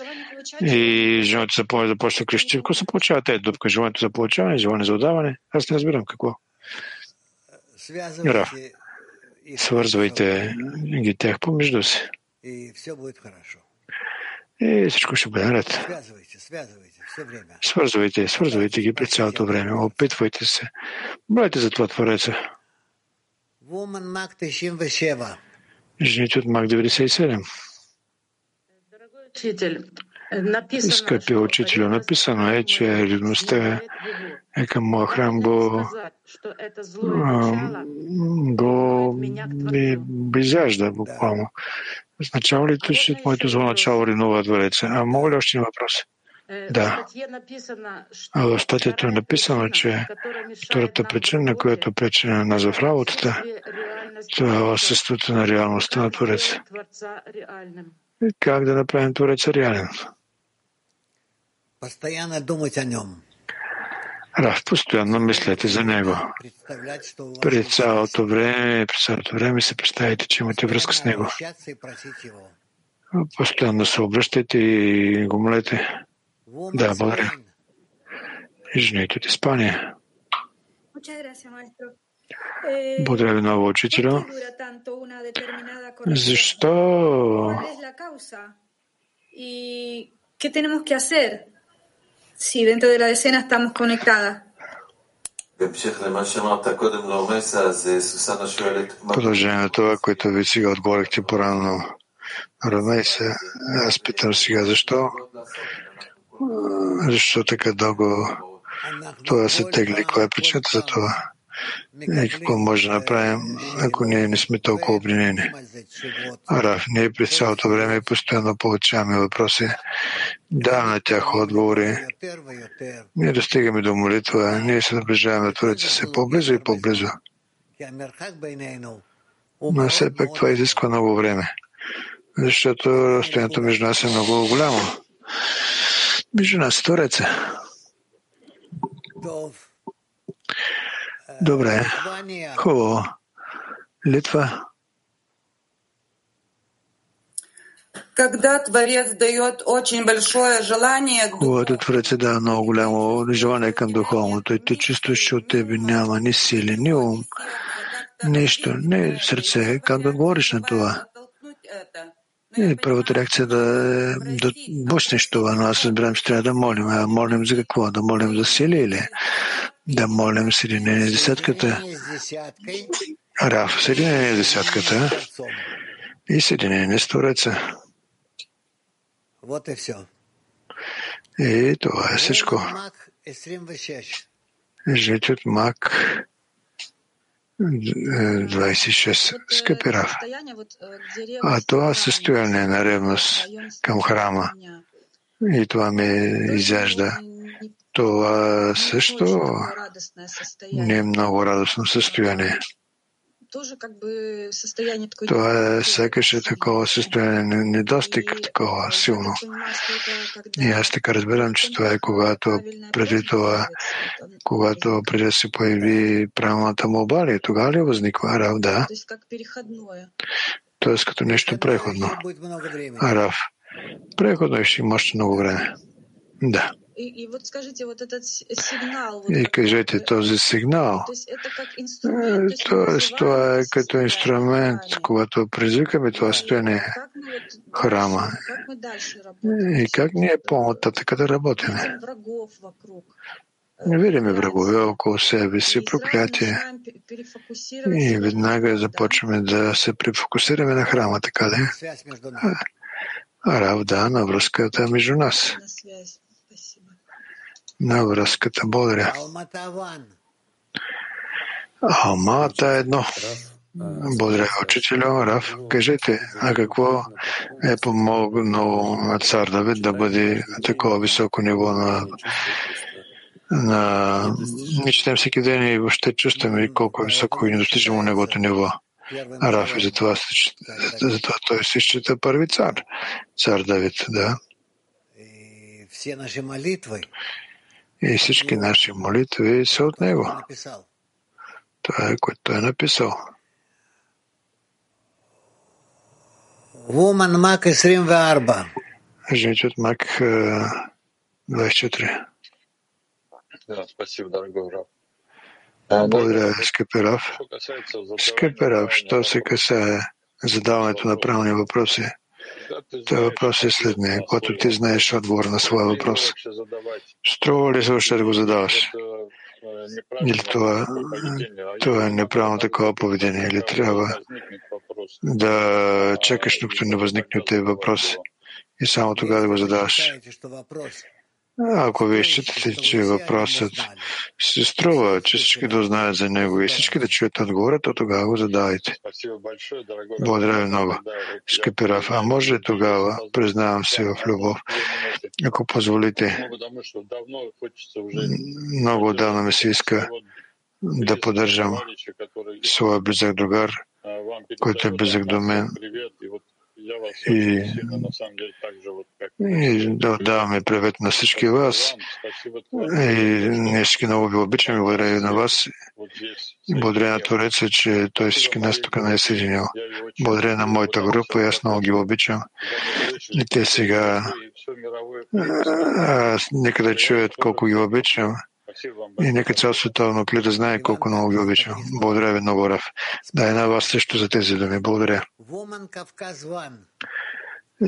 и желанието за помощ започва да крещи. Какво се получава тези дупка? Желанието за получаване, желание за отдаване? Аз не разбирам какво. Раф, свързвайте ги тях помежду си. и все будет хорошо. И всичко ще бъде наред. Свързвайте, свързвайте ги през цялото време. Опитвайте се. Молете за това Твореца. Woman Mark 97. Жените от Мак 97. Учитель, написано, Скъпи учителю, написано е, че ревността е към моя храм го, го ми призажда буквално. Означава ли това, че моето зло начало ревнува Твореца? А мога ли още един въпрос? Да. А в статията е написано, че втората причина, на която пречи на нас в работата, това е отсъствието на реалността на Твореца. Как да направим Твореца реален? Постоянно думать о нем. Рав, постоянно мислете за него. През цялото време, през цялото време се представите, че имате връзка с него. Постоянно се обръщайте и го молете. Да, благодаря. Жените от Испания. Благодаря ви много, учителю. Защо ¿Qué si dentro de la decena estamos conectadas? Продължение на това, което ви сега отговорихте по-рано, Ромейса, аз питам сега защо? Защо така дълго това се тегли? Коя е причината за това? И какво може да направим, ако ние не сме толкова обвинени? Раф, ние през цялото време постоянно получаваме въпроси, да на тях отговори. Ние достигаме до молитва, ние се наближаваме до Твореца все по-близо и по-близо. Но все пак това изисква много време, защото разстоянието между нас е много голямо. Между нас е Твореца. Добре. Хубаво. Литва. Когда Творец дает очень большое желание Когато Творец е дава много голямо желание към духовното и ти чувстваш, че от тебе няма ни сили, ни ум, нищо, не сърце, как да говориш на това? И първата реакция е да, да бушнеш това, но аз разбирам, че трябва да молим. А молим за какво? Да молим за сили или да молим съединение с десятката? Раф, съединение с десятката и съединение с Твореца. И това е всичко. Жити от Мак 26. Скъпи Раф. А това състояние на ревност към храма и това ме изяжда. Това също не е много радостно състояние. Това е сякаш е такова състояние, недостиг такова силно. И аз така разбирам, че това е когато преди това, когато преди да се появи правилната молба ли, тогава ли възниква Рав, да. Тоест като нещо преходно. Рав. Преходно и ще има още много време. Да. И, вот скажите, вот этот сигнал... И кажете този сигнал. Тоест, това е като инструмент, когато предизвикаме това стояние храма. И как ние по-нататък да работиме? Не видиме врагове около себе си, проклятие. И веднага започваме да се префокусираме на храма, така да е. Рав, да, на връзката между нас на връзката. Благодаря. Алмата е едно. Благодаря, учителю Раф. Кажете, а какво е помогнало на цар Давид да бъде такова високо ниво на на... Ние четем всеки ден и въобще чувстваме колко е високо и недостижимо неговото ниво. Раф и затова, затова той се счита първи цар. Цар Давид, да. И всички наши молитви са от него. Това е, което той е написал. Woman Mac 24. Жените от Мак 24. Да, спасибо, дорогой Раб. Благодаря, скъпи Рав. Скъпи Рав, що се касае задаването на правилни въпроси, това въпрос е следния. Когато ти знаеш отговор на своя въпрос, струва ли се още да го задаваш? Или това, това е неправилно такова поведение? Или трябва да чакаш, докато не възникне от тези въпроси и само тогава да го задаваш? Ако вие считате, че въпросът се струва, че всички да знаят за него и всички да чуят отговора, то тогава го задавайте. Благодаря ви много, скъпи Раф. А може ли тогава, признавам се в любов, ако позволите, много отдавна ми се иска да поддържам своя близък другар, който е близък до мен. И И да, даваме привет на всички вас. И ние всички много ви обичаме. Благодаря на вас. И благодаря на Твореца, че той всички нас тук не е съединил. Благодаря на моята група. Аз много ги обичам. И те сега а, нека да чуят колко ги обичам. И нека цял световно кли да знае колко много ги обичам. Благодаря ви много, Раф. Да, и на вас също за тези думи. Благодаря.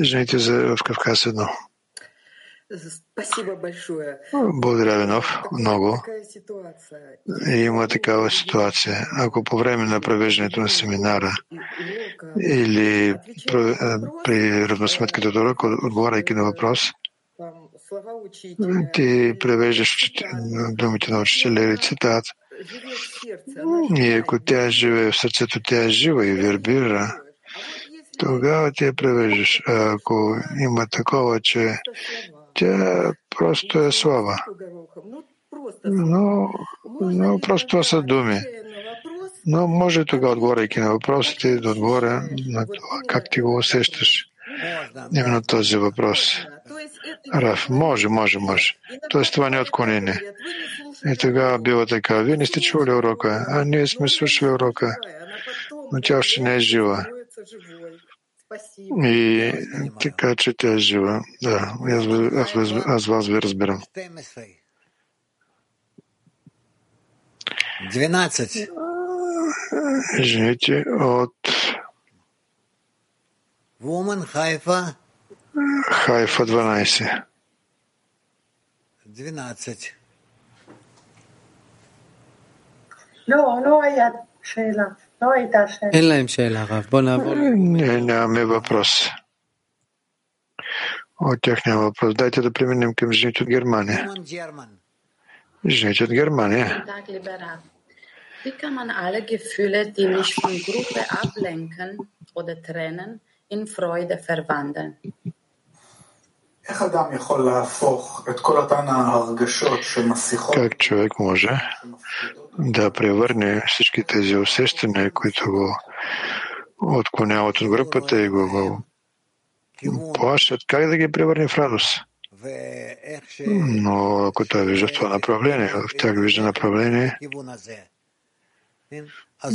Жените за, в Кавказ едно. Спасибо большое. Благодаря ви нов, много. И има такава ситуация. Ако по време на провеждането на семинара или при равносметката до урока, отговаряйки на въпрос, ти превеждаш думите на учителя или цитат. И ако тя живее в сърцето, тя е жива и вербира, тогава ти я превеждаш. А ако има такова, че тя просто е слаба. Но, но просто това са думи. Но може тогава, отговоряйки на въпросите, да отговоря на това, как ти го усещаш. Именно този въпрос. Раф, може, може, може. Тоест това не е отклонение. И тогава било така. Вие не сте чували урока, а ние сме слушали урока, но тя още не е жива. И така, че тя е жива. Да, аз, аз, аз вас ви разбирам. 12. Жените от Woman Haifa. Хайфа 12. 12. Нямаме въпрос. От тях няма въпрос. Дайте да преминем към жените от Германия. Жените от Германия. Wie kann man alle Gefühle, die mich von Gruppe ablenken oder trennen, in Freude verwandeln? Как човек може да превърне всички тези усещания, които го отклоняват от групата и го, плашат, как да ги превърне в радост? Но ако той вижда в това направление, в тях вижда направление,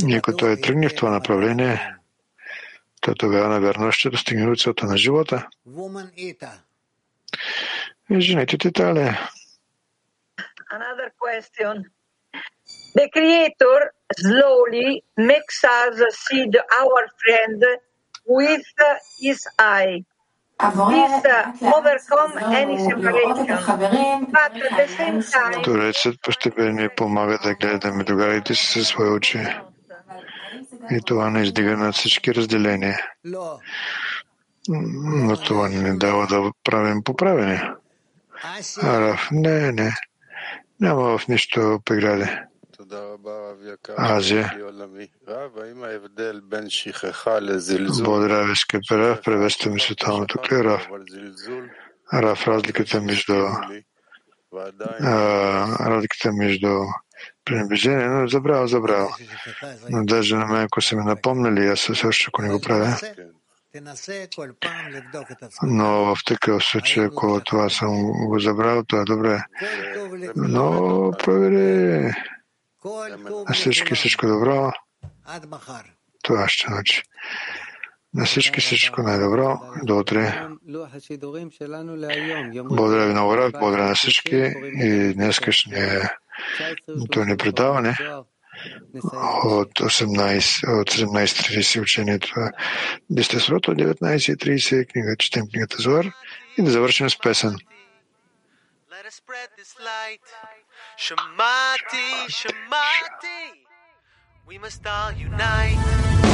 и ако той тръгне в това направление, то тогава, наверно, ще достигне до целта на живота. Жените от Италия. Another question. The Creator slowly makes us see the, our friend with his eye. This uh, overcome any separation. But at the same time, Творецът постепенно помага да гледаме другарите си със свои очи. И това не издига над всички разделения. Но това не дава да правим поправения. Араф, не, не. Няма в нищо прегради. Азия. Благодаря ви, скъпи Раф. Приветстваме световното кле, Раф. Раф, разликата между а, разликата между пренебрежение, но забравя, забравя. Но даже на мен, ако са ми напомнили, аз също, ако не го правя. Но в такъв случай, ако това съм го забрал, то е добре. Но провери на всички всичко добро. Това ще научи. На всички всичко най-добро. До утре. Благодаря ви много, Рав. Благодаря на всички. И днескашния то ни предаване от 18, от 17.30 учението Десетесрото, от 19.30 книга, четем книгата Зоар и да завършим с песен. Shamati, Shamati, we must all unite.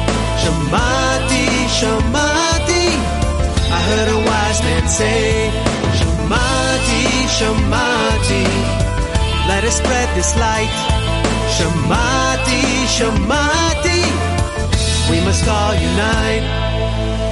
Shamati, Shamati. I heard a wise man say, Shamati, Shamati. Let us spread this light. Shamati, Shamati. We must all unite.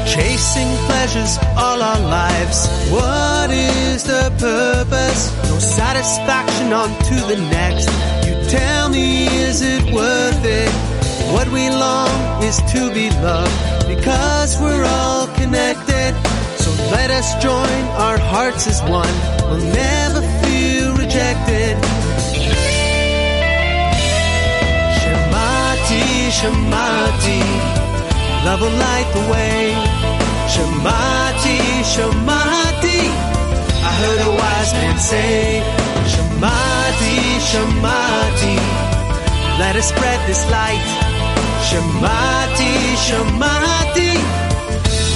Chasing pleasures all our lives. What is the purpose? No satisfaction on to the next. You tell me, is it worth it? What we long is to be loved because we're all connected. So let us join our hearts as one. We'll never feel rejected. Shamati, Shamati, love will light the way. Shamati, Shamati, I heard a wise man say, Shamati, Shamati, let us spread this light. Shamati, Shamati,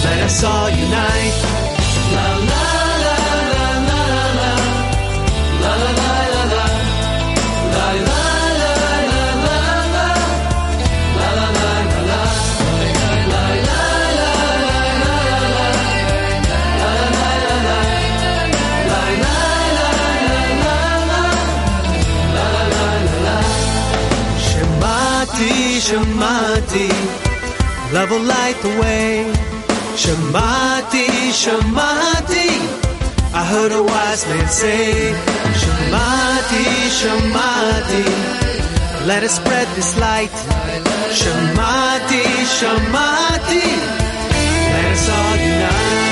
let us all unite. La la la la la la la la la la la la la la la la Shamati, love will light the way. Shamati, Shamati, I heard a wise man say. Shamati, Shamati, let us spread this light. Shamati, Shamati, let us all unite.